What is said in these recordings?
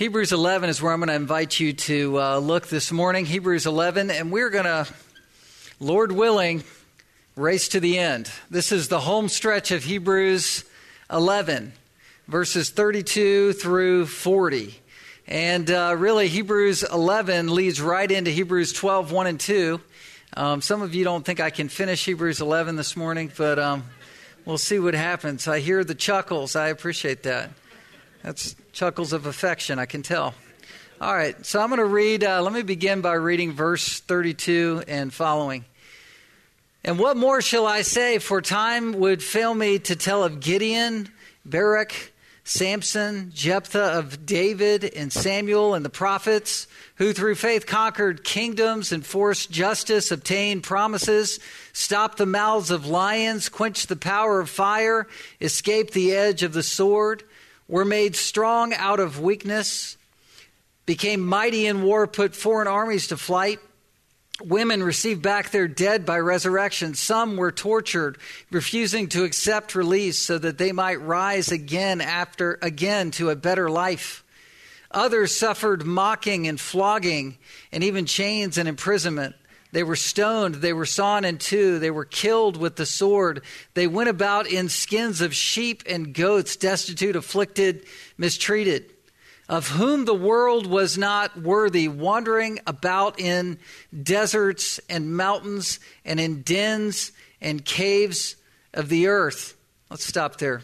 Hebrews 11 is where I'm going to invite you to uh, look this morning. Hebrews 11, and we're going to, Lord willing, race to the end. This is the home stretch of Hebrews 11, verses 32 through 40. And uh, really, Hebrews 11 leads right into Hebrews 12, 1 and 2. Um, some of you don't think I can finish Hebrews 11 this morning, but um, we'll see what happens. I hear the chuckles. I appreciate that. That's chuckles of affection, I can tell. All right, so I'm going to read, uh, let me begin by reading verse 32 and following. And what more shall I say? For time would fail me to tell of Gideon, Barak, Samson, Jephthah, of David and Samuel and the prophets, who through faith conquered kingdoms, enforced justice, obtained promises, stopped the mouths of lions, quenched the power of fire, escaped the edge of the sword were made strong out of weakness, became mighty in war, put foreign armies to flight. Women received back their dead by resurrection. Some were tortured, refusing to accept release so that they might rise again after again to a better life. Others suffered mocking and flogging and even chains and imprisonment. They were stoned. They were sawn in two. They were killed with the sword. They went about in skins of sheep and goats, destitute, afflicted, mistreated, of whom the world was not worthy, wandering about in deserts and mountains and in dens and caves of the earth. Let's stop there.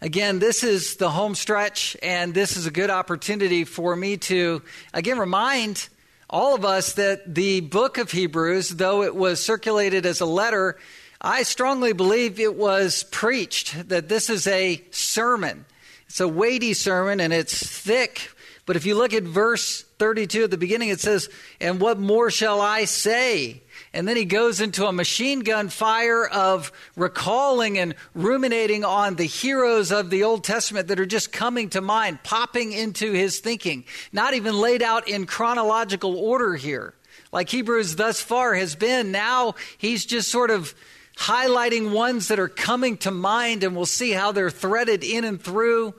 Again, this is the home stretch, and this is a good opportunity for me to, again, remind all of us that the book of Hebrews, though it was circulated as a letter, I strongly believe it was preached, that this is a sermon. It's a weighty sermon and it's thick. But if you look at verse 32 at the beginning, it says, And what more shall I say? And then he goes into a machine gun fire of recalling and ruminating on the heroes of the Old Testament that are just coming to mind, popping into his thinking, not even laid out in chronological order here. Like Hebrews thus far has been. Now he's just sort of highlighting ones that are coming to mind, and we'll see how they're threaded in and through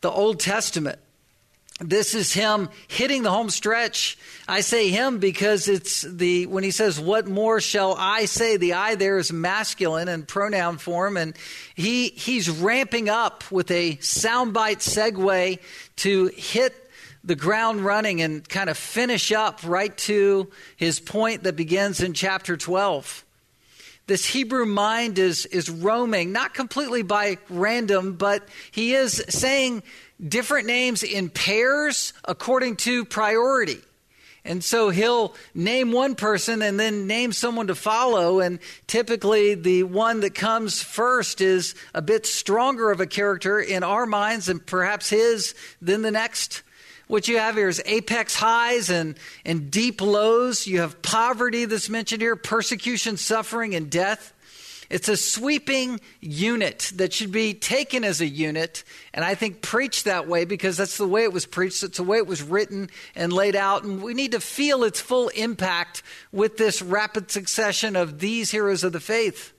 the Old Testament. This is him hitting the home stretch. I say him because it's the, when he says, What more shall I say? The I there is masculine and pronoun form. And he, he's ramping up with a soundbite segue to hit the ground running and kind of finish up right to his point that begins in chapter 12 this Hebrew mind is, is roaming, not completely by random, but he is saying different names in pairs according to priority. And so he'll name one person and then name someone to follow. And typically, the one that comes first is a bit stronger of a character in our minds and perhaps his than the next. What you have here is apex highs and, and deep lows. You have poverty that's mentioned here, persecution, suffering, and death. It's a sweeping unit that should be taken as a unit, and I think preached that way because that's the way it was preached. It's the way it was written and laid out, and we need to feel its full impact with this rapid succession of these heroes of the faith.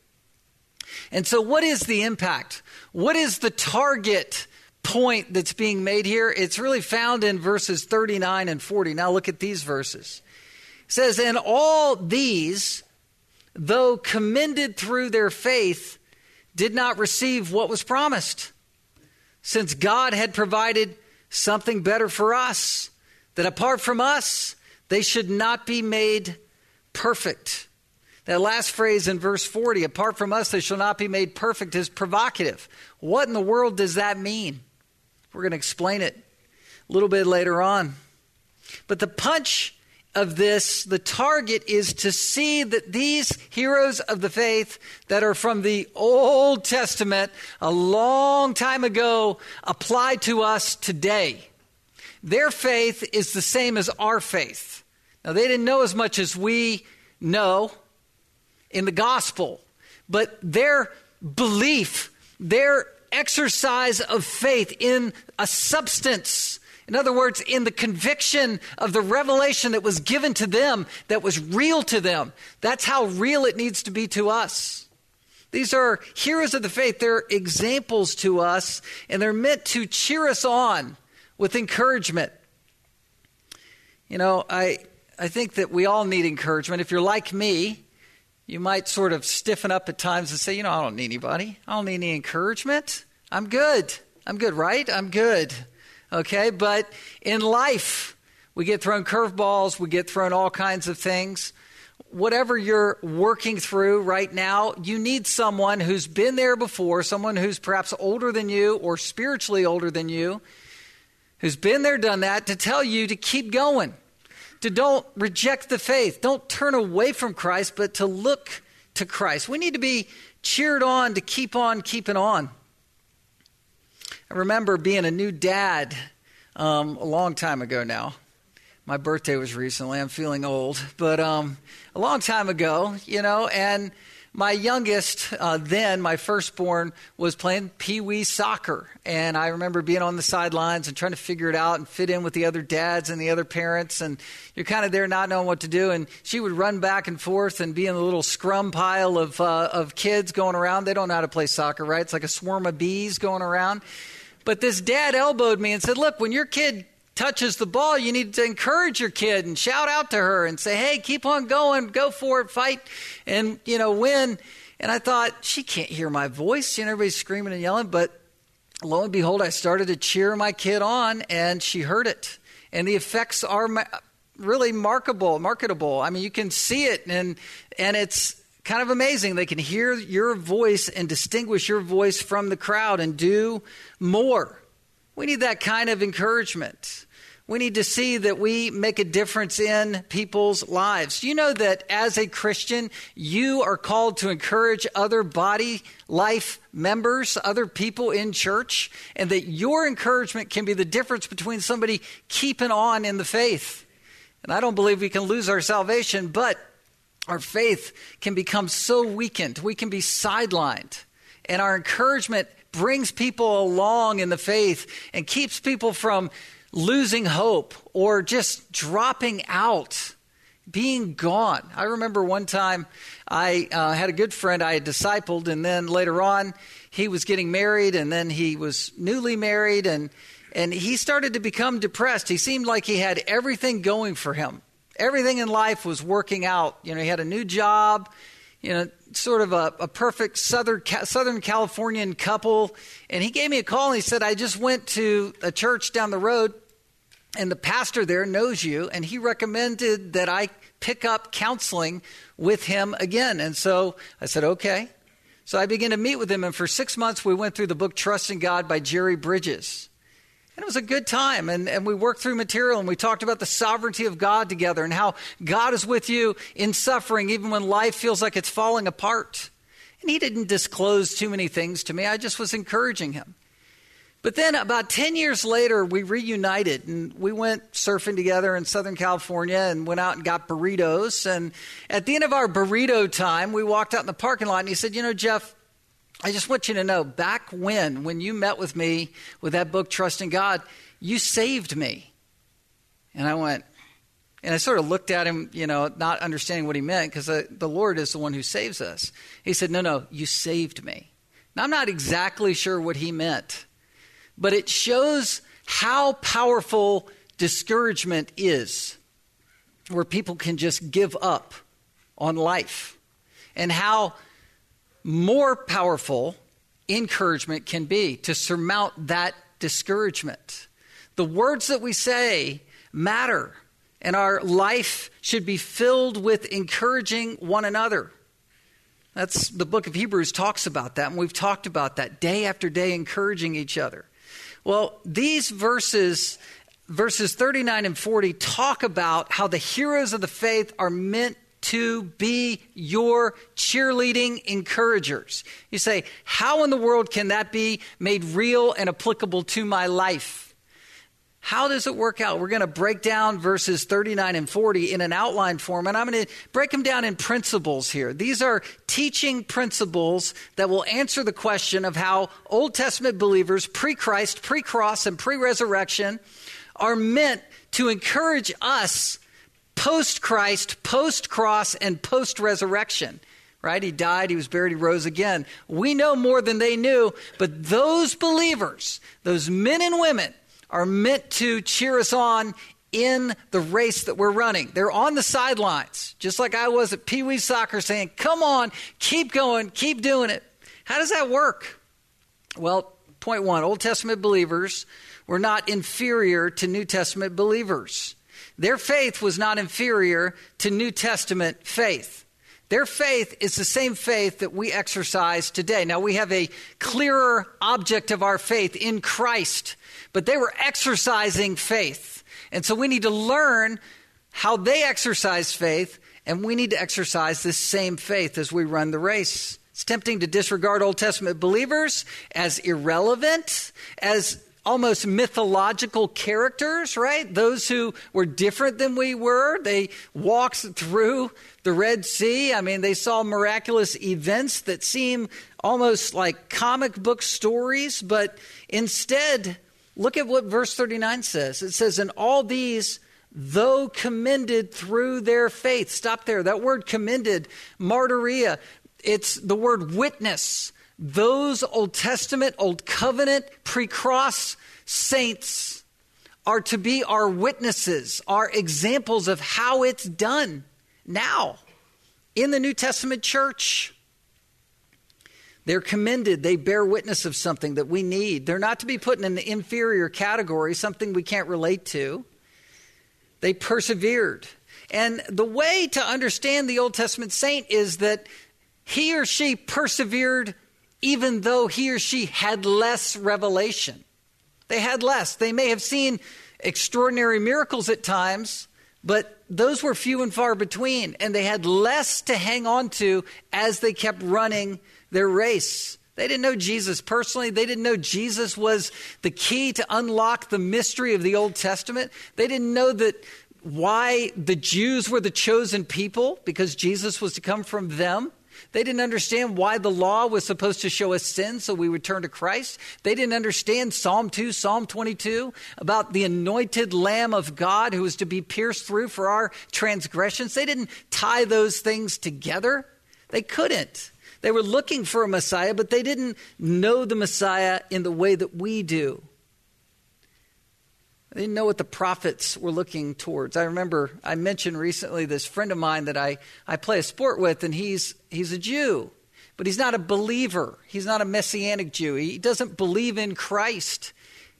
And so, what is the impact? What is the target point that's being made here? It's really found in verses 39 and 40. Now, look at these verses. It says, And all these though commended through their faith, did not receive what was promised, since God had provided something better for us, that apart from us, they should not be made perfect. That last phrase in verse 40, apart from us, they shall not be made perfect, is provocative. What in the world does that mean? We're going to explain it a little bit later on. But the punch of this, the target is to see that these heroes of the faith that are from the Old Testament a long time ago apply to us today. Their faith is the same as our faith. Now, they didn't know as much as we know in the gospel, but their belief, their exercise of faith in a substance in other words, in the conviction of the revelation that was given to them, that was real to them. That's how real it needs to be to us. These are heroes of the faith. They're examples to us, and they're meant to cheer us on with encouragement. You know, I, I think that we all need encouragement. If you're like me, you might sort of stiffen up at times and say, you know, I don't need anybody. I don't need any encouragement. I'm good. I'm good, right? I'm good. Okay, but in life, we get thrown curveballs, we get thrown all kinds of things. Whatever you're working through right now, you need someone who's been there before, someone who's perhaps older than you or spiritually older than you, who's been there, done that, to tell you to keep going, to don't reject the faith, don't turn away from Christ, but to look to Christ. We need to be cheered on to keep on keeping on. I remember being a new dad um, a long time ago now. My birthday was recently. I'm feeling old, but um, a long time ago, you know, and my youngest uh, then, my firstborn, was playing pee wee soccer. And I remember being on the sidelines and trying to figure it out and fit in with the other dads and the other parents. And you're kind of there not knowing what to do. And she would run back and forth and be in a little scrum pile of, uh, of kids going around. They don't know how to play soccer, right? It's like a swarm of bees going around. But this dad elbowed me and said, Look, when your kid touches the ball, you need to encourage your kid and shout out to her and say, Hey, keep on going, go for it, fight, and, you know, win. And I thought, she can't hear my voice. You know, everybody's screaming and yelling. But lo and behold, I started to cheer my kid on, and she heard it. And the effects are really markable, marketable. I mean, you can see it, and and it's kind of amazing. They can hear your voice and distinguish your voice from the crowd and do more. We need that kind of encouragement. We need to see that we make a difference in people's lives. You know that as a Christian, you are called to encourage other body life members, other people in church, and that your encouragement can be the difference between somebody keeping on in the faith. And I don't believe we can lose our salvation, but our faith can become so weakened. We can be sidelined. And our encouragement brings people along in the faith and keeps people from losing hope or just dropping out, being gone. I remember one time I uh, had a good friend I had discipled, and then later on he was getting married, and then he was newly married, and and he started to become depressed. He seemed like he had everything going for him. Everything in life was working out. You know, he had a new job, you know, sort of a, a perfect Southern, Southern Californian couple. And he gave me a call and he said, I just went to a church down the road and the pastor there knows you and he recommended that I pick up counseling with him again. And so I said, okay. So I began to meet with him and for six months we went through the book Trusting God by Jerry Bridges. And it was a good time. And, and we worked through material and we talked about the sovereignty of God together and how God is with you in suffering, even when life feels like it's falling apart. And he didn't disclose too many things to me. I just was encouraging him. But then about 10 years later, we reunited and we went surfing together in Southern California and went out and got burritos. And at the end of our burrito time, we walked out in the parking lot and he said, You know, Jeff, I just want you to know back when, when you met with me with that book, Trusting God, you saved me. And I went, and I sort of looked at him, you know, not understanding what he meant because the, uh, the Lord is the one who saves us. He said, No, no, you saved me. Now, I'm not exactly sure what he meant, but it shows how powerful discouragement is, where people can just give up on life, and how more powerful encouragement can be to surmount that discouragement. The words that we say matter, and our life should be filled with encouraging one another. That's the book of Hebrews talks about that, and we've talked about that day after day, encouraging each other. Well, these verses, verses 39 and 40, talk about how the heroes of the faith are meant to be your cheerleading encouragers. You say, How in the world can that be made real and applicable to my life? How does it work out? We're going to break down verses 39 and 40 in an outline form, and I'm going to break them down in principles here. These are teaching principles that will answer the question of how Old Testament believers, pre Christ, pre cross, and pre resurrection, are meant to encourage us post Christ, post cross, and post resurrection. Right? He died, he was buried, he rose again. We know more than they knew, but those believers, those men and women, are meant to cheer us on in the race that we're running. They're on the sidelines, just like I was at Pee Wee Soccer saying, Come on, keep going, keep doing it. How does that work? Well, point one Old Testament believers were not inferior to New Testament believers. Their faith was not inferior to New Testament faith. Their faith is the same faith that we exercise today. Now, we have a clearer object of our faith in Christ, but they were exercising faith. And so we need to learn how they exercise faith, and we need to exercise this same faith as we run the race. It's tempting to disregard Old Testament believers as irrelevant, as almost mythological characters, right? Those who were different than we were. They walked through the Red Sea. I mean, they saw miraculous events that seem almost like comic book stories, but instead, look at what verse 39 says. It says, And all these, though commended through their faith. Stop there. That word commended, martyria, it's the word witness. Those Old Testament, Old Covenant, pre cross saints are to be our witnesses, our examples of how it's done now in the New Testament church. They're commended. They bear witness of something that we need. They're not to be put in an inferior category, something we can't relate to. They persevered. And the way to understand the Old Testament saint is that he or she persevered even though he or she had less revelation. They had less. They may have seen extraordinary miracles at times, but those were few and far between, and they had less to hang on to as they kept running their race. They didn't know Jesus personally. They didn't know Jesus was the key to unlock the mystery of the Old Testament. They didn't know that why the Jews were the chosen people because Jesus was to come from them. They didn't understand why the law was supposed to show us sin so we would turn to Christ. They didn't understand Psalm 2, Psalm 22 about the anointed Lamb of God who was to be pierced through for our transgressions. They didn't tie those things together. They couldn't. They were looking for a Messiah, but they didn't know the Messiah in the way that we do. They didn't know what the prophets were looking towards. I remember I mentioned recently this friend of mine that I, I play a sport with, and he's, he's a Jew, but he's not a believer. He's not a messianic Jew. He doesn't believe in Christ.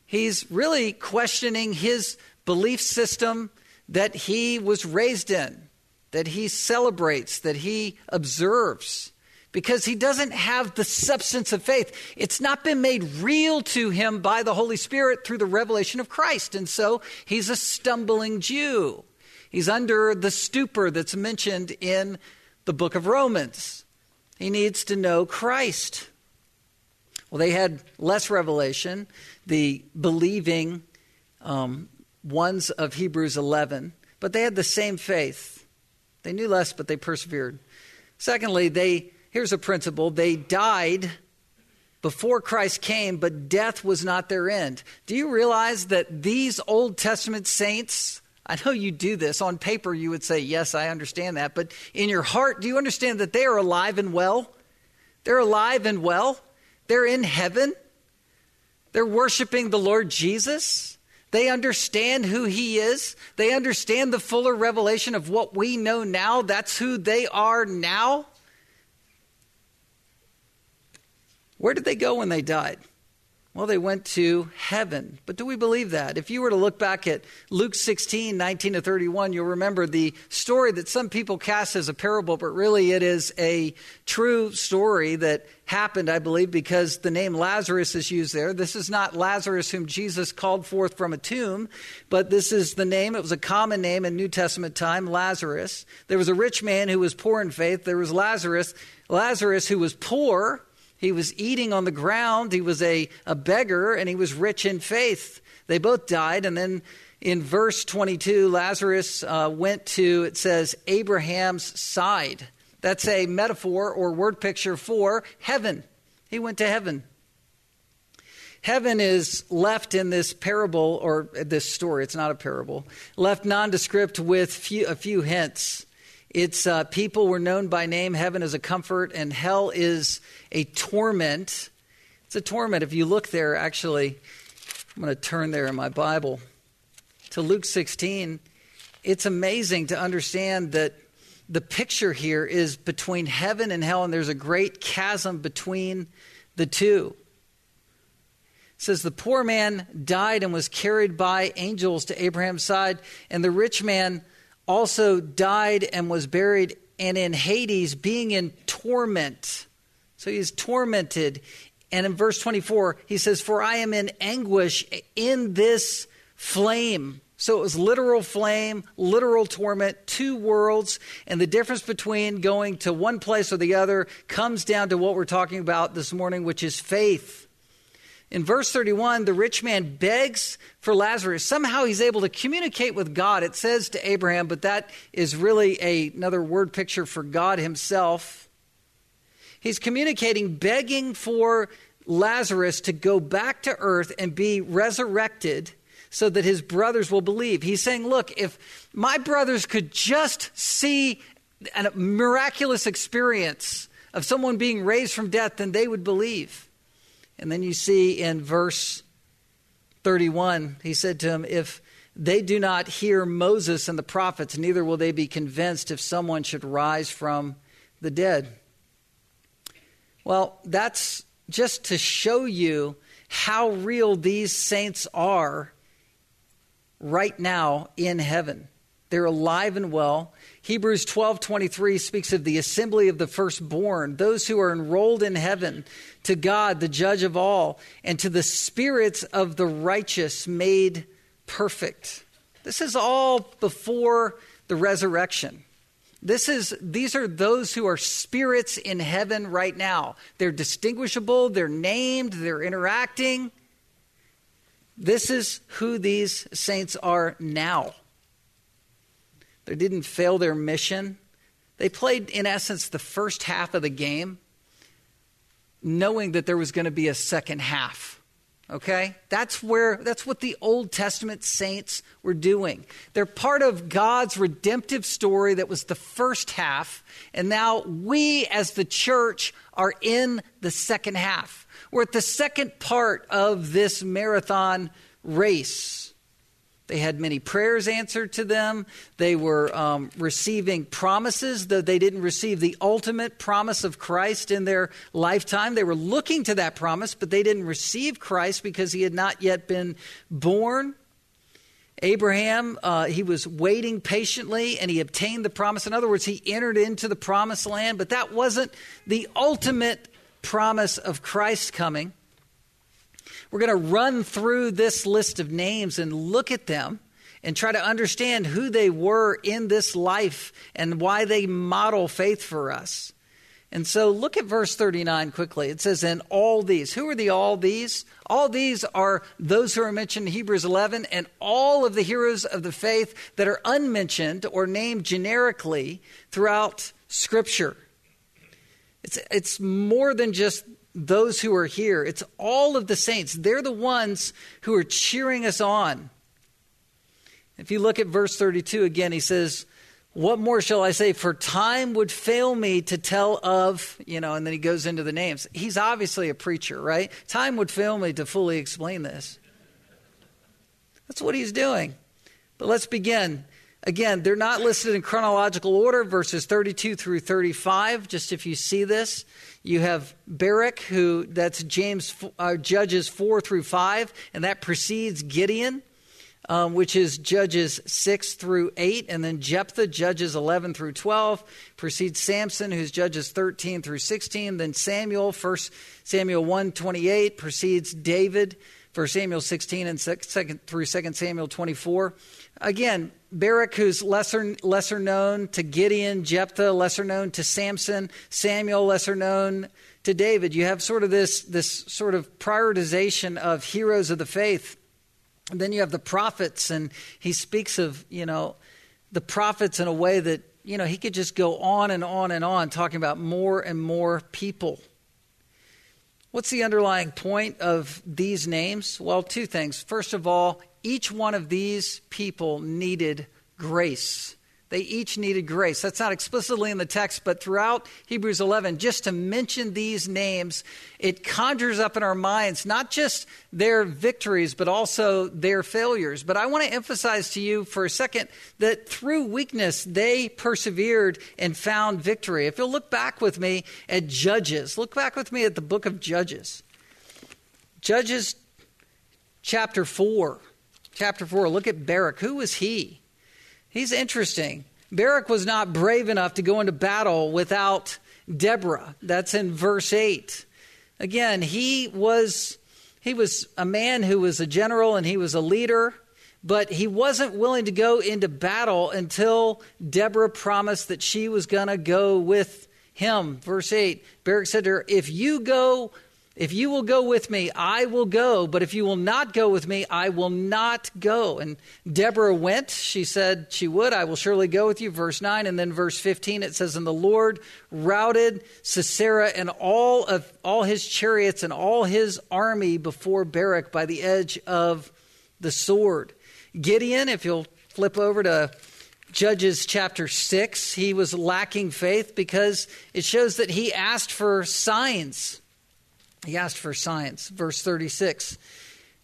He's really questioning his belief system that he was raised in, that he celebrates, that he observes because he doesn't have the substance of faith. It's not been made real to him by the Holy Spirit through the revelation of Christ. And so he's a stumbling Jew. He's under the stupor that's mentioned in the book of Romans. He needs to know Christ. Well, they had less revelation, the believing um, ones of Hebrews 11, but they had the same faith. They knew less, but they persevered. Secondly, they Here's a principle they died before Christ came, but death was not their end. Do you realize that these Old Testament saints, I know you do this. On paper, you would say, Yes, I understand that. But in your heart, do you understand that they are alive and well? They're alive and well. They're in heaven. They're worshiping the Lord Jesus. They understand who He is. They understand the fuller revelation of what we know now. That's who they are now. Where did they go when they died? Well, they went to heaven. But do we believe that? If you were to look back at Luke 16, 19 to 31, you'll remember the story that some people cast as a parable, but really it is a true story that happened, I believe, because the name Lazarus is used there. This is not Lazarus whom Jesus called forth from a tomb, but this is the name. It was a common name in New Testament time, Lazarus. There was a rich man who was poor in faith. There was Lazarus, Lazarus who was poor he was eating on the ground. He was a, a beggar and he was rich in faith. They both died. And then in verse 22, Lazarus uh, went to, it says, Abraham's side. That's a metaphor or word picture for heaven. He went to heaven. Heaven is left in this parable or this story, it's not a parable, left nondescript with few, a few hints. Its uh, people were known by name. Heaven is a comfort, and hell is a torment. It's a torment. If you look there, actually, I'm going to turn there in my Bible to Luke 16. It's amazing to understand that the picture here is between heaven and hell, and there's a great chasm between the two. It says, The poor man died and was carried by angels to Abraham's side, and the rich man also died and was buried, and in Hades, being in torment. So he's tormented. And in verse 24, he says, For I am in anguish in this flame. So it was literal flame, literal torment, two worlds. And the difference between going to one place or the other comes down to what we're talking about this morning, which is faith. In verse 31, the rich man begs for Lazarus. Somehow he's able to communicate with God. It says to Abraham, but that is really a, another word picture for God himself. He's communicating, begging for Lazarus to go back to earth and be resurrected so that his brothers will believe. He's saying, Look, if my brothers could just see a miraculous experience of someone being raised from death, then they would believe. And then you see in verse 31, he said to him, If they do not hear Moses and the prophets, neither will they be convinced if someone should rise from the dead. Well, that's just to show you how real these saints are right now in heaven. They're alive and well. Hebrews 12:23 speaks of the assembly of the firstborn, those who are enrolled in heaven, to God, the judge of all, and to the spirits of the righteous made perfect. This is all before the resurrection. This is these are those who are spirits in heaven right now. They're distinguishable, they're named, they're interacting. This is who these saints are now. They didn't fail their mission. They played, in essence, the first half of the game, knowing that there was going to be a second half. Okay? That's where that's what the Old Testament saints were doing. They're part of God's redemptive story that was the first half, and now we as the church are in the second half. We're at the second part of this marathon race. They had many prayers answered to them. They were um, receiving promises, though they didn't receive the ultimate promise of Christ in their lifetime. They were looking to that promise, but they didn't receive Christ because he had not yet been born. Abraham, uh, he was waiting patiently and he obtained the promise. In other words, he entered into the promised land, but that wasn't the ultimate promise of Christ coming. We're going to run through this list of names and look at them and try to understand who they were in this life and why they model faith for us. And so look at verse 39 quickly. It says, And all these. Who are the all these? All these are those who are mentioned in Hebrews 11 and all of the heroes of the faith that are unmentioned or named generically throughout Scripture. It's, it's more than just those who are here. It's all of the saints. They're the ones who are cheering us on. If you look at verse 32 again, he says, What more shall I say? For time would fail me to tell of, you know, and then he goes into the names. He's obviously a preacher, right? Time would fail me to fully explain this. That's what he's doing. But let's begin. Again, they're not listed in chronological order, verses 32 through 35, just if you see this. You have Barak, who that's James uh, Judges four through five, and that precedes Gideon, um, which is Judges six through eight, and then Jephthah, Judges eleven through twelve, precedes Samson, who's Judges thirteen through sixteen. Then Samuel, First Samuel one twenty eight, precedes David, First Samuel sixteen and second through Second Samuel twenty four. Again, Barak, who's lesser, lesser known to Gideon, Jephthah, lesser known to Samson, Samuel, lesser known to David. You have sort of this, this sort of prioritization of heroes of the faith. And then you have the prophets, and he speaks of, you know, the prophets in a way that, you know, he could just go on and on and on talking about more and more people. What's the underlying point of these names? Well, two things. First of all, each one of these people needed grace. They each needed grace. That's not explicitly in the text, but throughout Hebrews 11, just to mention these names, it conjures up in our minds not just their victories, but also their failures. But I want to emphasize to you for a second that through weakness, they persevered and found victory. If you'll look back with me at Judges, look back with me at the book of Judges. Judges chapter 4. Chapter 4, look at Barak. Who was he? He's interesting. Barak was not brave enough to go into battle without Deborah. That's in verse 8. Again, he was he was a man who was a general and he was a leader, but he wasn't willing to go into battle until Deborah promised that she was going to go with him. Verse 8 Barak said to her, If you go if you will go with me, I will go. But if you will not go with me, I will not go. And Deborah went. She said she would. I will surely go with you. Verse 9. And then verse 15, it says, And the Lord routed Sisera and all of all his chariots and all his army before Barak by the edge of the sword. Gideon, if you'll flip over to Judges chapter 6, he was lacking faith because it shows that he asked for signs he asked for science. Verse 36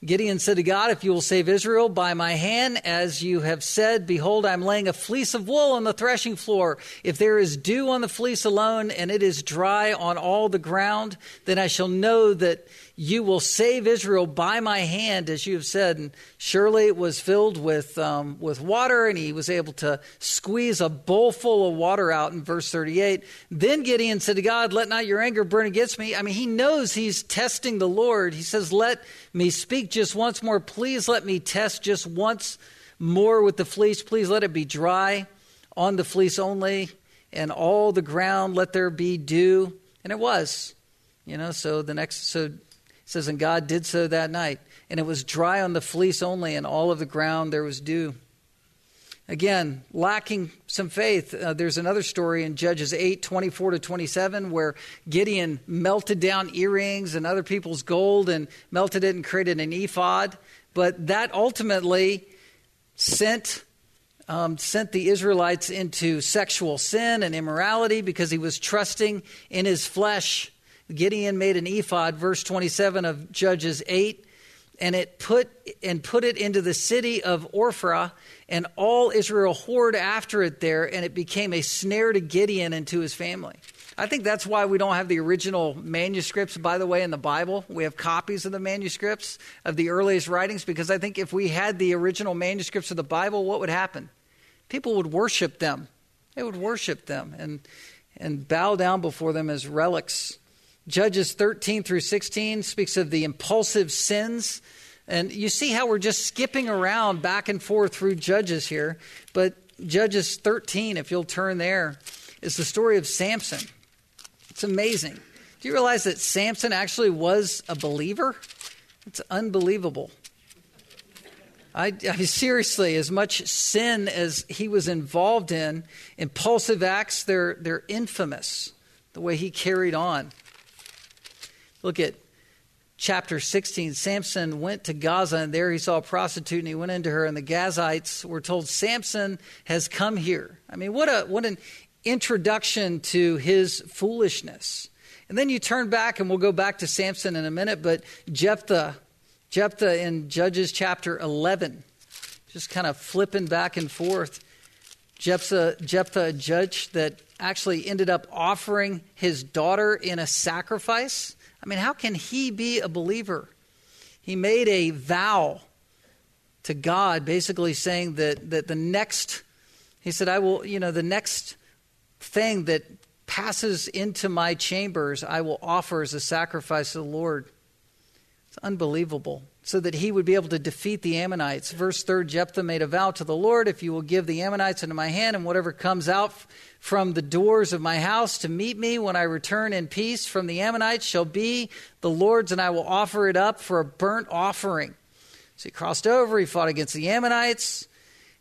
Gideon said to God, If you will save Israel by my hand, as you have said, behold, I'm laying a fleece of wool on the threshing floor. If there is dew on the fleece alone, and it is dry on all the ground, then I shall know that you will save Israel by my hand, as you have said. And surely it was filled with, um, with water, and he was able to squeeze a bowl full of water out in verse 38. Then Gideon said to God, Let not your anger burn against me. I mean, he knows he's testing the Lord. He says, Let me speak just once more. Please let me test just once more with the fleece. Please let it be dry on the fleece only, and all the ground let there be dew. And it was. You know, so the next, so says, And God did so that night. And it was dry on the fleece only, and all of the ground there was dew. Again, lacking some faith. Uh, there's another story in Judges 8 24 to 27 where Gideon melted down earrings and other people's gold and melted it and created an ephod. But that ultimately sent, um, sent the Israelites into sexual sin and immorality because he was trusting in his flesh Gideon made an ephod, verse 27 of Judges 8, and it put and put it into the city of Ophrah, and all Israel whored after it there, and it became a snare to Gideon and to his family. I think that's why we don't have the original manuscripts, by the way, in the Bible. We have copies of the manuscripts of the earliest writings because I think if we had the original manuscripts of the Bible, what would happen? People would worship them. They would worship them and, and bow down before them as relics Judges 13 through 16 speaks of the impulsive sins. And you see how we're just skipping around back and forth through Judges here. But Judges 13, if you'll turn there, is the story of Samson. It's amazing. Do you realize that Samson actually was a believer? It's unbelievable. I, I, seriously, as much sin as he was involved in, impulsive acts, they're, they're infamous, the way he carried on. Look at chapter 16. Samson went to Gaza, and there he saw a prostitute, and he went into her. And the Gazites were told, Samson has come here. I mean, what, a, what an introduction to his foolishness. And then you turn back, and we'll go back to Samson in a minute, but Jephthah, Jephthah in Judges chapter 11, just kind of flipping back and forth. Jephthah, Jephthah, a judge that actually ended up offering his daughter in a sacrifice I mean, how can he be a believer? He made a vow to God, basically saying that, that the next, he said, I will, you know, the next thing that passes into my chambers, I will offer as a sacrifice to the Lord. It's unbelievable. So that he would be able to defeat the Ammonites. Verse 3 Jephthah made a vow to the Lord if you will give the Ammonites into my hand, and whatever comes out from the doors of my house to meet me when I return in peace from the Ammonites shall be the Lord's, and I will offer it up for a burnt offering. So he crossed over, he fought against the Ammonites.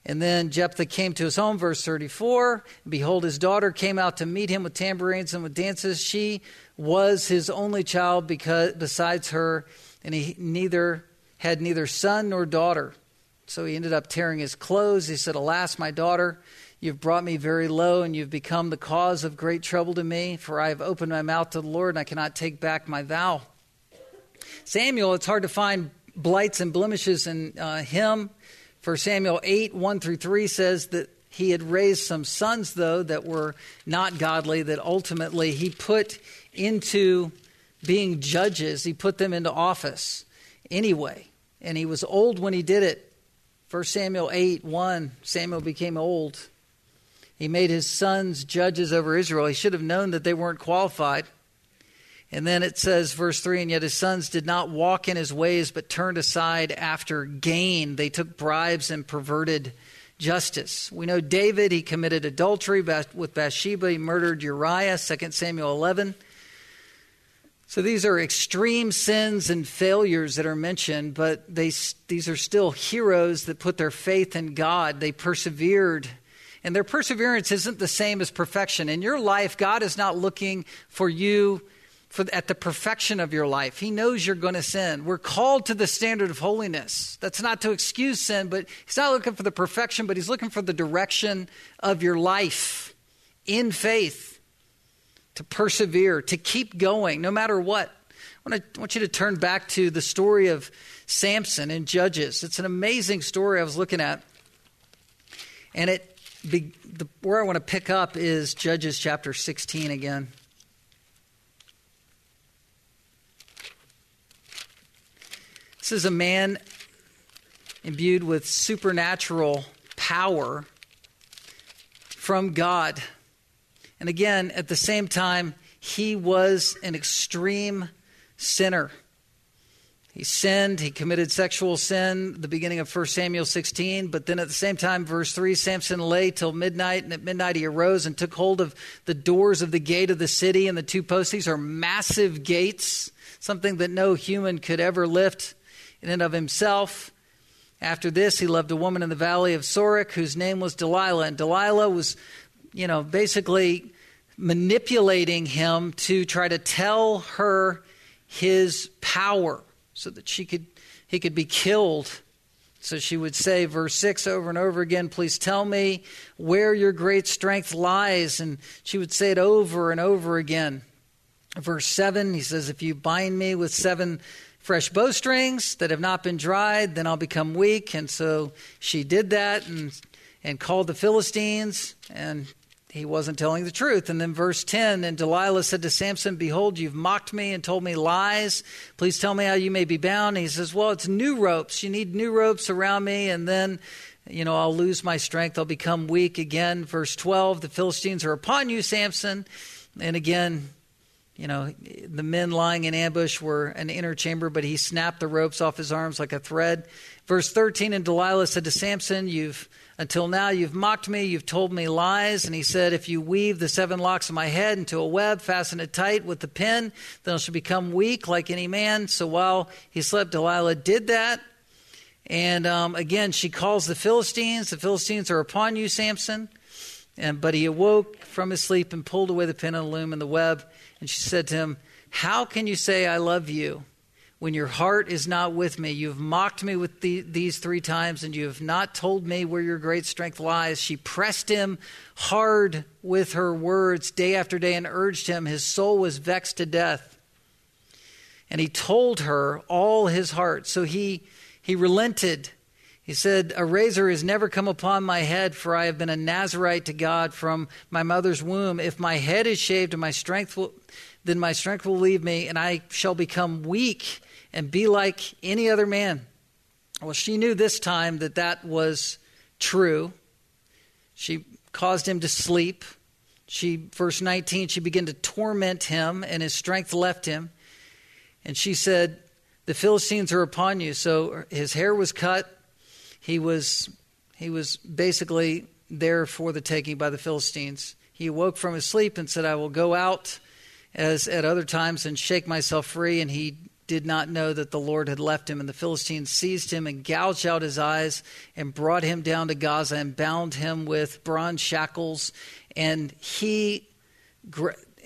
And then Jephthah came to his home, verse 34. And behold, his daughter came out to meet him with tambourines and with dances. She was his only child because, besides her, and he neither had neither son nor daughter. So he ended up tearing his clothes. He said, Alas, my daughter, You've brought me very low, and you've become the cause of great trouble to me, for I have opened my mouth to the Lord, and I cannot take back my vow. Samuel, it's hard to find blights and blemishes in uh, him. For Samuel 8, 1 through 3 says that he had raised some sons, though, that were not godly, that ultimately he put into being judges. He put them into office anyway. And he was old when he did it. 1 Samuel 8, 1, Samuel became old. He made his sons judges over Israel. He should have known that they weren't qualified. And then it says, verse 3 And yet his sons did not walk in his ways, but turned aside after gain. They took bribes and perverted justice. We know David, he committed adultery with Bathsheba, he murdered Uriah, 2 Samuel 11. So these are extreme sins and failures that are mentioned, but they, these are still heroes that put their faith in God. They persevered and their perseverance isn't the same as perfection. In your life, God is not looking for you for, at the perfection of your life. He knows you're going to sin. We're called to the standard of holiness. That's not to excuse sin, but He's not looking for the perfection, but He's looking for the direction of your life in faith to persevere, to keep going, no matter what. I want, to, I want you to turn back to the story of Samson in Judges. It's an amazing story I was looking at. And it the, the, where I want to pick up is Judges chapter 16 again. This is a man imbued with supernatural power from God. And again, at the same time, he was an extreme sinner. He sinned, he committed sexual sin, the beginning of 1 Samuel 16, but then at the same time, verse 3 Samson lay till midnight, and at midnight he arose and took hold of the doors of the gate of the city, and the two posts. These are massive gates, something that no human could ever lift in and of himself. After this, he loved a woman in the valley of Sorek whose name was Delilah, and Delilah was, you know, basically manipulating him to try to tell her his power so that she could he could be killed. So she would say, verse 6 over and over again, please tell me where your great strength lies. And she would say it over and over again. Verse 7, he says, If you bind me with seven fresh bowstrings that have not been dried, then I'll become weak. And so she did that and, and called the Philistines, and he wasn't telling the truth. And then verse 10 And Delilah said to Samson, Behold, you've mocked me and told me lies. Please tell me how you may be bound. And he says, Well, it's new ropes. You need new ropes around me, and then, you know, I'll lose my strength. I'll become weak again. Verse 12 The Philistines are upon you, Samson. And again, you know, the men lying in ambush were an inner chamber, but he snapped the ropes off his arms like a thread. Verse 13 And Delilah said to Samson, You've until now you've mocked me, you've told me lies. And he said, If you weave the seven locks of my head into a web, fasten it tight with the pin, then I shall become weak like any man. So while he slept, Delilah did that. And um, again, she calls the Philistines. The Philistines are upon you, Samson. And, but he awoke from his sleep and pulled away the pin and the loom and the web. And she said to him, How can you say, I love you? When your heart is not with me. You've mocked me with the, these three times, and you have not told me where your great strength lies. She pressed him hard with her words day after day and urged him. His soul was vexed to death. And he told her all his heart. So he, he relented. He said, A razor has never come upon my head, for I have been a Nazarite to God from my mother's womb. If my head is shaved and my strength will, then my strength will leave me, and I shall become weak and be like any other man. Well, she knew this time that that was true. She caused him to sleep. She, verse 19, she began to torment him, and his strength left him. And she said, The Philistines are upon you. So his hair was cut. He was, he was basically there for the taking by the Philistines. He awoke from his sleep and said, I will go out as at other times and shake myself free. And he did not know that the Lord had left him. And the Philistines seized him and gouged out his eyes and brought him down to Gaza and bound him with bronze shackles. And he,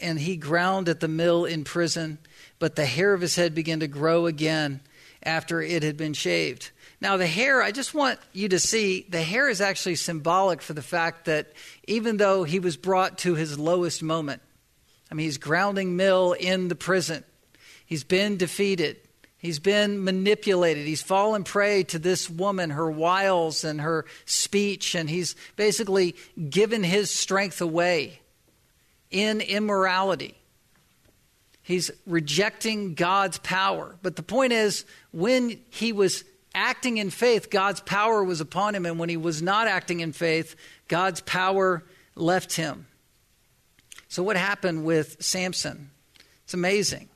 and he ground at the mill in prison, but the hair of his head began to grow again after it had been shaved. Now, the hair, I just want you to see the hair is actually symbolic for the fact that even though he was brought to his lowest moment, I mean, he's grounding Mill in the prison, he's been defeated. He's been manipulated. He's fallen prey to this woman, her wiles and her speech, and he's basically given his strength away in immorality. He's rejecting God's power. But the point is, when he was acting in faith, God's power was upon him, and when he was not acting in faith, God's power left him. So, what happened with Samson? It's amazing.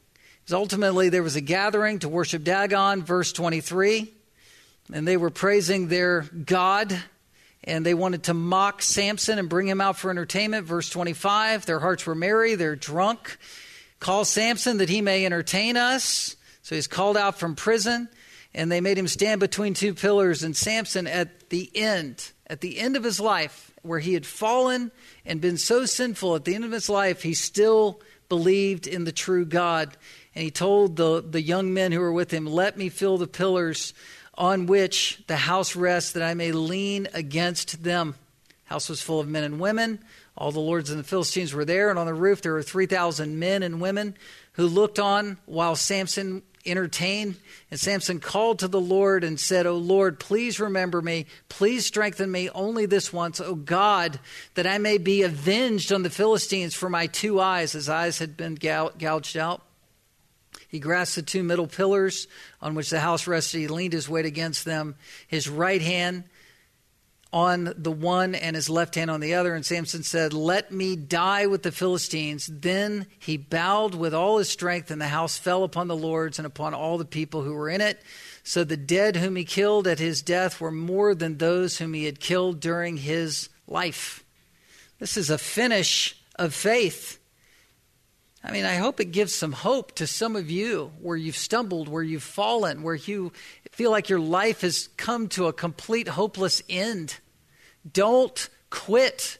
Ultimately, there was a gathering to worship Dagon, verse 23, and they were praising their God, and they wanted to mock Samson and bring him out for entertainment, verse 25. Their hearts were merry, they're drunk. Call Samson that he may entertain us. So he's called out from prison, and they made him stand between two pillars. And Samson, at the end, at the end of his life, where he had fallen and been so sinful, at the end of his life, he still believed in the true God. And he told the, the young men who were with him, Let me fill the pillars on which the house rests, that I may lean against them. House was full of men and women. All the lords and the Philistines were there, and on the roof there were 3,000 men and women who looked on while Samson entertained. And Samson called to the Lord and said, O Lord, please remember me. Please strengthen me only this once, O God, that I may be avenged on the Philistines for my two eyes. His eyes had been gouged out. He grasped the two middle pillars on which the house rested. He leaned his weight against them, his right hand on the one and his left hand on the other. And Samson said, Let me die with the Philistines. Then he bowed with all his strength, and the house fell upon the lords and upon all the people who were in it. So the dead whom he killed at his death were more than those whom he had killed during his life. This is a finish of faith. I mean, I hope it gives some hope to some of you where you've stumbled, where you've fallen, where you feel like your life has come to a complete hopeless end. Don't quit.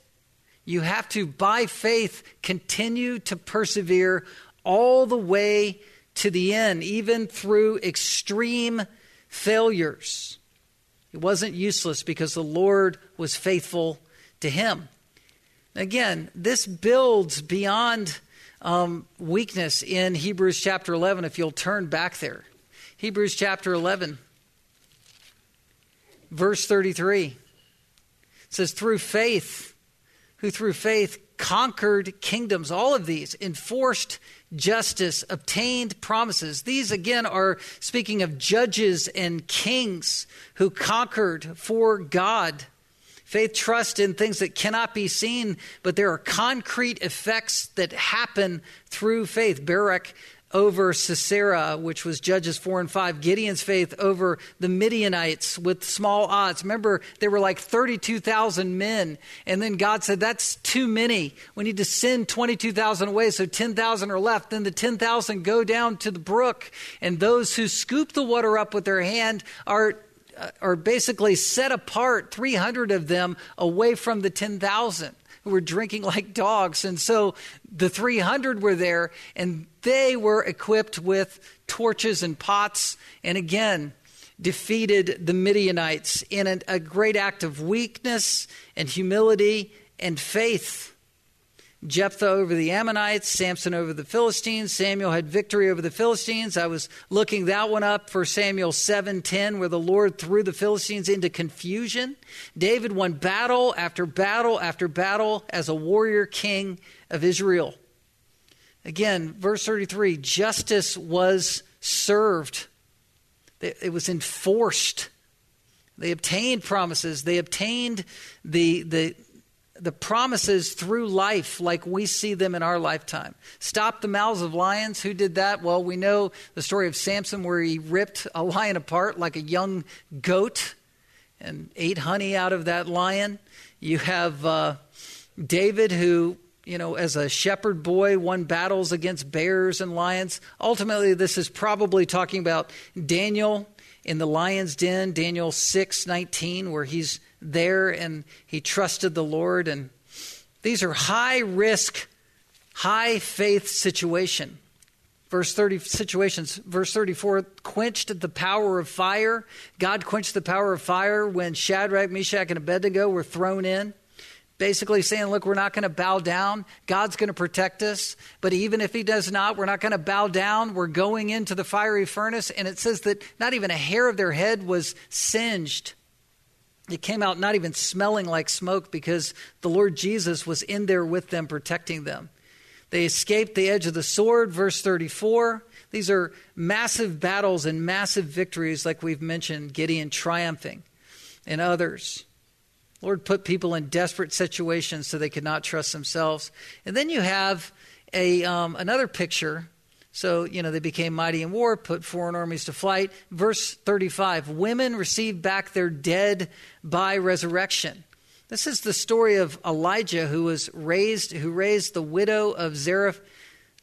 You have to, by faith, continue to persevere all the way to the end, even through extreme failures. It wasn't useless because the Lord was faithful to him. Again, this builds beyond um, weakness in Hebrews chapter 11, if you'll turn back there. Hebrews chapter 11, verse 33. It says, Through faith, who through faith conquered kingdoms, all of these, enforced justice, obtained promises. These, again, are speaking of judges and kings who conquered for God. Faith trusts in things that cannot be seen, but there are concrete effects that happen through faith. Barak over Sisera, which was Judges 4 and 5. Gideon's faith over the Midianites with small odds. Remember, there were like 32,000 men. And then God said, That's too many. We need to send 22,000 away, so 10,000 are left. Then the 10,000 go down to the brook, and those who scoop the water up with their hand are uh, are basically set apart, 300 of them, away from the 10,000 who were drinking like dogs. And so the 300 were there, and they were equipped with torches and pots. And again, defeated the Midianites in a great act of weakness and humility and faith. Jephthah over the Ammonites, Samson over the Philistines. Samuel had victory over the Philistines. I was looking that one up for Samuel 7:10 where the Lord threw the Philistines into confusion. David won battle after battle after battle as a warrior king of Israel. Again, verse 33, justice was served. It was enforced. They obtained promises. They obtained the, the, the promises through life like we see them in our lifetime. Stop the mouths of lions. Who did that? Well, we know the story of Samson where he ripped a lion apart like a young goat and ate honey out of that lion. You have uh, David who, you know, as a shepherd boy, won battles against bears and lions. Ultimately, this is probably talking about Daniel in the lion's den, Daniel 6 19, where he's there and he trusted the Lord. And these are high risk, high faith situation. Verse 30 situations. Verse 34 quenched the power of fire. God quenched the power of fire when Shadrach, Meshach, and Abednego were thrown in. Basically saying, look, we're not going to bow down. God's going to protect us. But even if He does not, we're not going to bow down. We're going into the fiery furnace. And it says that not even a hair of their head was singed. It came out not even smelling like smoke because the Lord Jesus was in there with them, protecting them. They escaped the edge of the sword, verse 34. These are massive battles and massive victories, like we've mentioned, Gideon triumphing and others. Lord put people in desperate situations so they could not trust themselves. And then you have a, um, another picture. So, you know, they became mighty in war, put foreign armies to flight. Verse 35 Women received back their dead by resurrection. This is the story of Elijah who was raised, who raised the widow of Zareph,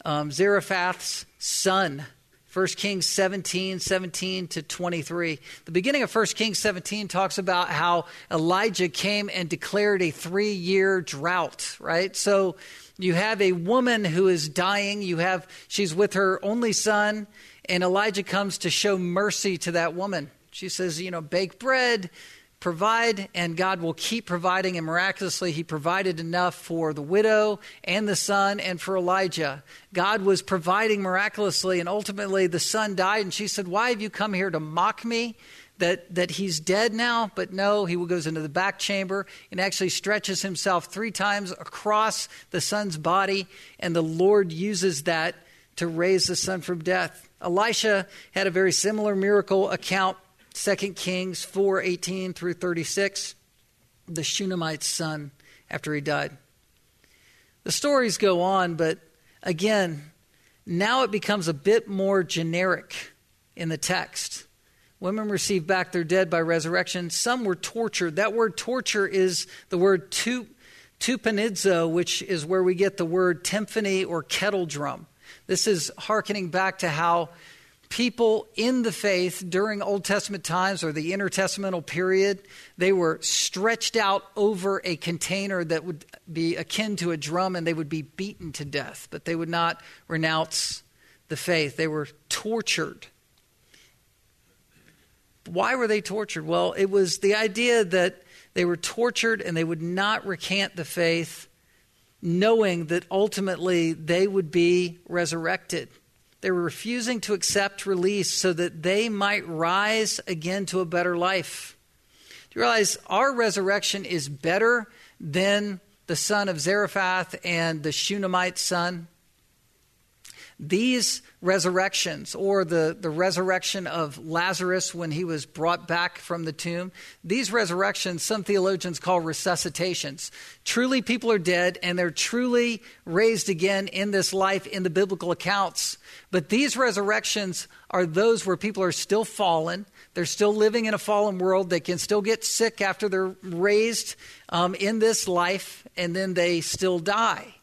um, Zarephath's son. 1 Kings 17, 17 to 23. The beginning of 1 Kings 17 talks about how Elijah came and declared a three year drought, right? So you have a woman who is dying. You have, she's with her only son, and Elijah comes to show mercy to that woman. She says, you know, bake bread, provide, and God will keep providing. And miraculously, He provided enough for the widow and the son and for Elijah. God was providing miraculously, and ultimately the son died. And she said, Why have you come here to mock me? That, that he's dead now, but no, he goes into the back chamber and actually stretches himself three times across the son's body, and the Lord uses that to raise the son from death. Elisha had a very similar miracle account 2 Kings 4 18 through 36, the Shunammite's son after he died. The stories go on, but again, now it becomes a bit more generic in the text. Women received back their dead by resurrection. Some were tortured. That word torture is the word tu, tupanidzo, which is where we get the word timpani or kettle drum. This is hearkening back to how people in the faith during Old Testament times or the intertestamental period, they were stretched out over a container that would be akin to a drum and they would be beaten to death, but they would not renounce the faith. They were tortured. Why were they tortured? Well, it was the idea that they were tortured and they would not recant the faith, knowing that ultimately they would be resurrected. They were refusing to accept release so that they might rise again to a better life. Do you realize our resurrection is better than the son of Zarephath and the Shunammite son? These resurrections, or the, the resurrection of Lazarus when he was brought back from the tomb, these resurrections, some theologians call resuscitations. Truly, people are dead and they're truly raised again in this life in the biblical accounts. But these resurrections are those where people are still fallen. They're still living in a fallen world. They can still get sick after they're raised um, in this life, and then they still die.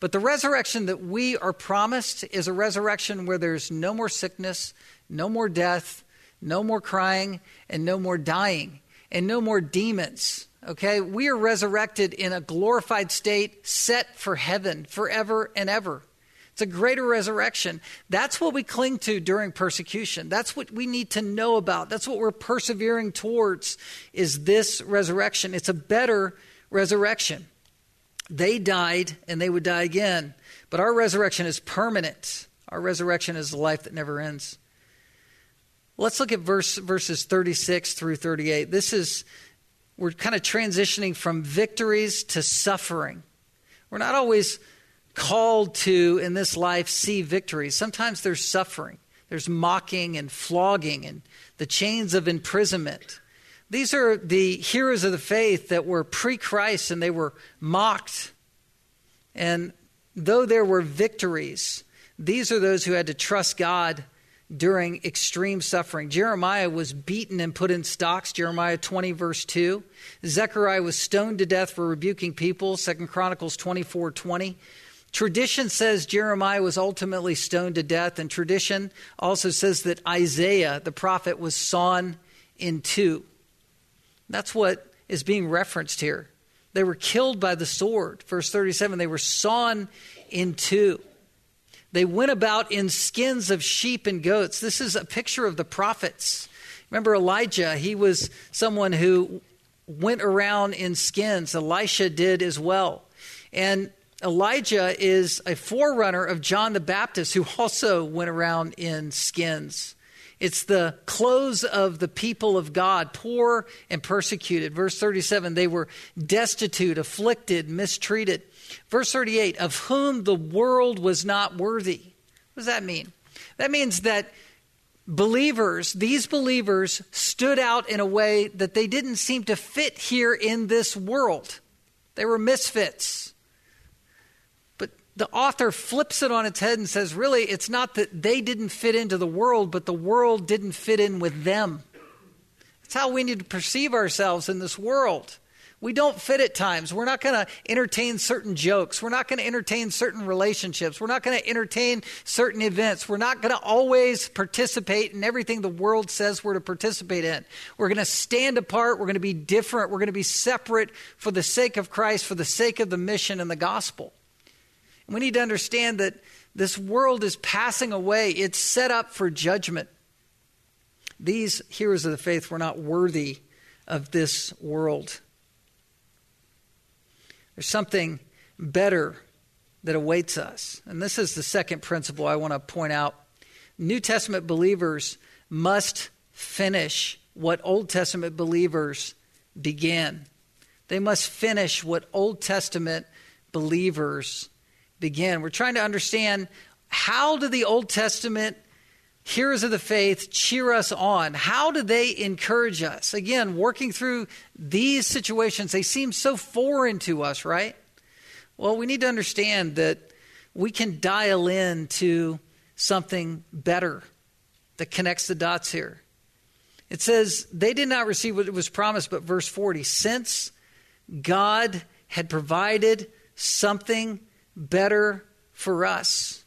But the resurrection that we are promised is a resurrection where there's no more sickness, no more death, no more crying, and no more dying, and no more demons. Okay? We are resurrected in a glorified state set for heaven forever and ever. It's a greater resurrection. That's what we cling to during persecution. That's what we need to know about. That's what we're persevering towards is this resurrection. It's a better resurrection. They died and they would die again. But our resurrection is permanent. Our resurrection is a life that never ends. Let's look at verse, verses 36 through 38. This is, we're kind of transitioning from victories to suffering. We're not always called to, in this life, see victories. Sometimes there's suffering, there's mocking and flogging and the chains of imprisonment. These are the heroes of the faith that were pre Christ and they were mocked. And though there were victories, these are those who had to trust God during extreme suffering. Jeremiah was beaten and put in stocks, Jeremiah 20, verse 2. Zechariah was stoned to death for rebuking people, 2 Chronicles 24, 20. Tradition says Jeremiah was ultimately stoned to death, and tradition also says that Isaiah, the prophet, was sawn in two. That's what is being referenced here. They were killed by the sword. Verse 37 they were sawn in two. They went about in skins of sheep and goats. This is a picture of the prophets. Remember Elijah? He was someone who went around in skins. Elisha did as well. And Elijah is a forerunner of John the Baptist, who also went around in skins. It's the clothes of the people of God, poor and persecuted. Verse 37 they were destitute, afflicted, mistreated. Verse 38 of whom the world was not worthy. What does that mean? That means that believers, these believers, stood out in a way that they didn't seem to fit here in this world. They were misfits. The author flips it on its head and says, really, it's not that they didn't fit into the world, but the world didn't fit in with them. That's how we need to perceive ourselves in this world. We don't fit at times. We're not going to entertain certain jokes. We're not going to entertain certain relationships. We're not going to entertain certain events. We're not going to always participate in everything the world says we're to participate in. We're going to stand apart. We're going to be different. We're going to be separate for the sake of Christ, for the sake of the mission and the gospel. We need to understand that this world is passing away, it's set up for judgment. These heroes of the faith were not worthy of this world. There's something better that awaits us. And this is the second principle I want to point out. New Testament believers must finish what Old Testament believers began. They must finish what Old Testament believers began. We're trying to understand how do the Old Testament heroes of the faith cheer us on? How do they encourage us? Again, working through these situations, they seem so foreign to us, right? Well, we need to understand that we can dial in to something better that connects the dots here. It says, they did not receive what was promised, but verse 40, since God had provided something better for us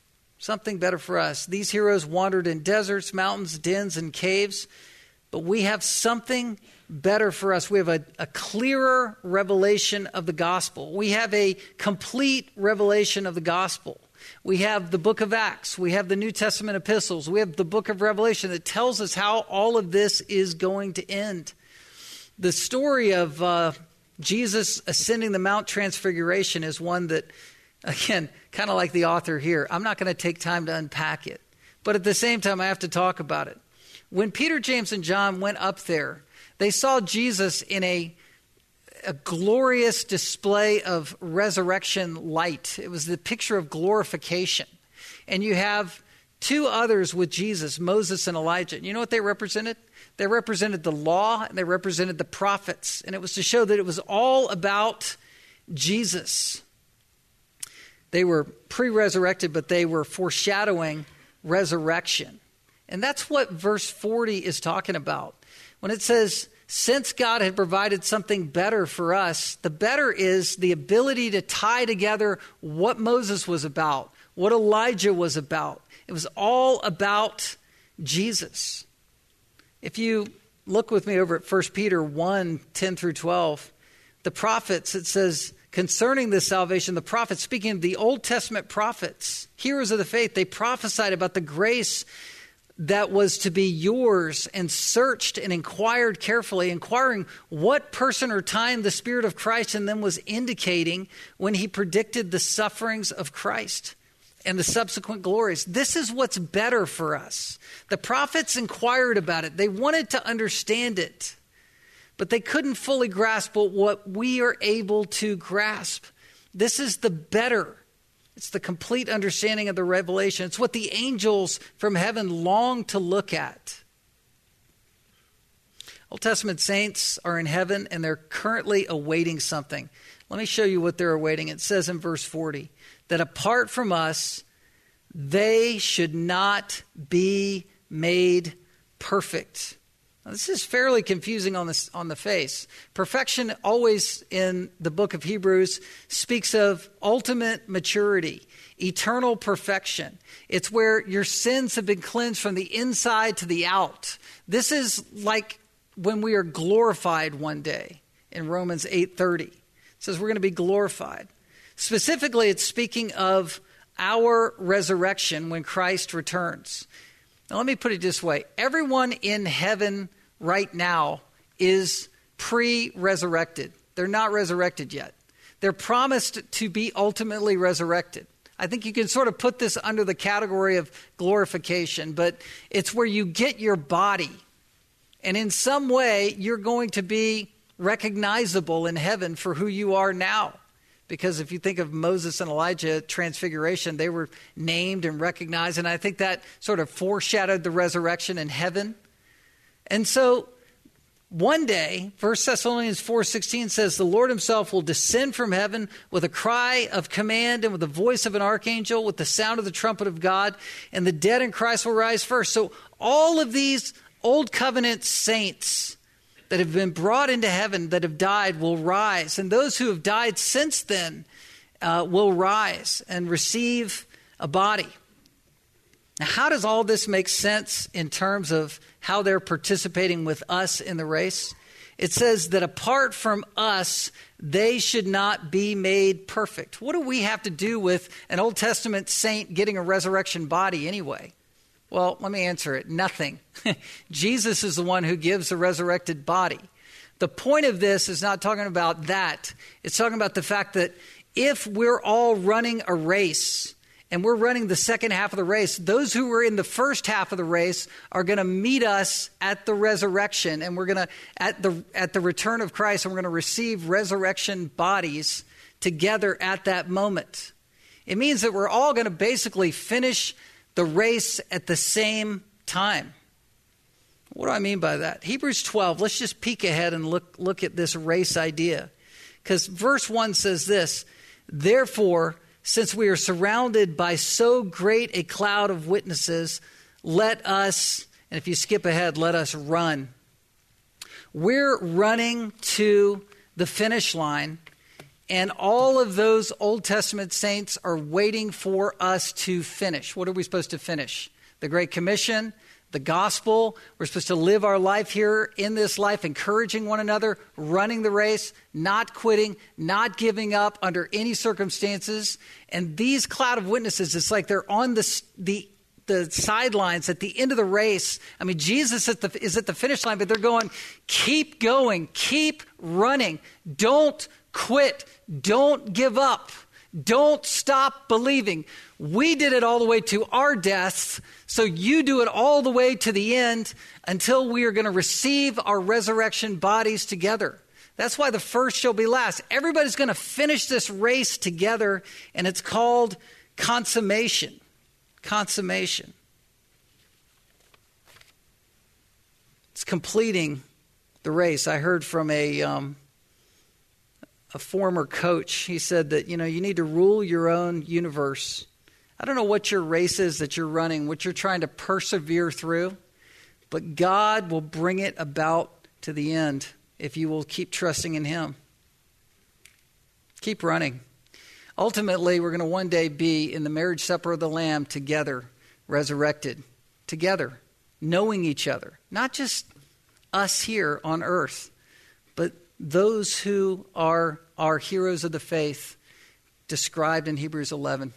something better for us. These heroes wandered in deserts, mountains, dens, and caves, but we have something better for us. We have a, a, clearer revelation of the gospel. We have a complete revelation of the gospel. We have the book of Acts. We have the New Testament epistles. We have the book of Revelation that tells us how all of this is going to end. The story of uh, Jesus ascending the Mount Transfiguration is one that Again, kind of like the author here, I'm not going to take time to unpack it. But at the same time, I have to talk about it. When Peter, James, and John went up there, they saw Jesus in a, a glorious display of resurrection light. It was the picture of glorification. And you have two others with Jesus, Moses and Elijah. You know what they represented? They represented the law and they represented the prophets. And it was to show that it was all about Jesus. They were pre resurrected, but they were foreshadowing resurrection. And that's what verse 40 is talking about. When it says, since God had provided something better for us, the better is the ability to tie together what Moses was about, what Elijah was about. It was all about Jesus. If you look with me over at 1 Peter 1 10 through 12, the prophets, it says, concerning this salvation, the prophets, speaking of the Old Testament prophets, heroes of the faith, they prophesied about the grace that was to be yours and searched and inquired carefully, inquiring what person or time the Spirit of Christ in them was indicating when he predicted the sufferings of Christ and the subsequent glories. This is what's better for us. The prophets inquired about it, they wanted to understand it but they couldn't fully grasp what we are able to grasp. This is the better. It's the complete understanding of the revelation. It's what the angels from heaven long to look at. Old Testament saints are in heaven and they're currently awaiting something. Let me show you what they're awaiting. It says in verse 40 that apart from us, they should not be made perfect. Now, this is fairly confusing on, the on the face. Perfection, always in the book of Hebrews, speaks of ultimate maturity, eternal perfection. It's where your sins have been cleansed from the inside to the out. This is like when we are glorified one day in Romans 8:30. It says we're going to be glorified. Specifically, it's speaking of our resurrection when Christ returns. Now, let me put it this way everyone in heaven right now is pre resurrected, they're not resurrected yet. They're promised to be ultimately resurrected. I think you can sort of put this under the category of glorification, but it's where you get your body. And in some way, you're going to be recognizable in heaven for who you are now. Because if you think of Moses and Elijah, transfiguration, they were named and recognized. And I think that sort of foreshadowed the resurrection in heaven. And so one day, 1 Thessalonians 4:16 says the Lord himself will descend from heaven with a cry of command and with the voice of an archangel with the sound of the trumpet of God and the dead in Christ will rise first. So all of these old covenant saints that have been brought into heaven that have died will rise and those who have died since then uh, will rise and receive a body. Now, how does all this make sense in terms of how they're participating with us in the race? It says that apart from us, they should not be made perfect. What do we have to do with an Old Testament saint getting a resurrection body anyway? Well, let me answer it nothing. Jesus is the one who gives the resurrected body. The point of this is not talking about that, it's talking about the fact that if we're all running a race, and we're running the second half of the race. Those who were in the first half of the race are going to meet us at the resurrection, and we're going to at the at the return of Christ, and we're going to receive resurrection bodies together at that moment. It means that we're all going to basically finish the race at the same time. What do I mean by that? Hebrews 12, let's just peek ahead and look, look at this race idea. Because verse 1 says this Therefore, since we are surrounded by so great a cloud of witnesses, let us, and if you skip ahead, let us run. We're running to the finish line, and all of those Old Testament saints are waiting for us to finish. What are we supposed to finish? The Great Commission, the gospel. We're supposed to live our life here in this life, encouraging one another, running the race, not quitting, not giving up under any circumstances. And these cloud of witnesses, it's like they're on the, the, the sidelines at the end of the race. I mean, Jesus at the, is at the finish line, but they're going, keep going, keep running, don't quit, don't give up. Don't stop believing. We did it all the way to our deaths, so you do it all the way to the end until we are going to receive our resurrection bodies together. That's why the first shall be last. Everybody's going to finish this race together, and it's called consummation. Consummation. It's completing the race. I heard from a um, a former coach. He said that, you know, you need to rule your own universe. I don't know what your race is that you're running, what you're trying to persevere through, but God will bring it about to the end if you will keep trusting in Him. Keep running. Ultimately, we're going to one day be in the marriage supper of the Lamb together, resurrected, together, knowing each other, not just us here on earth, but those who are our heroes of the faith described in Hebrews 11.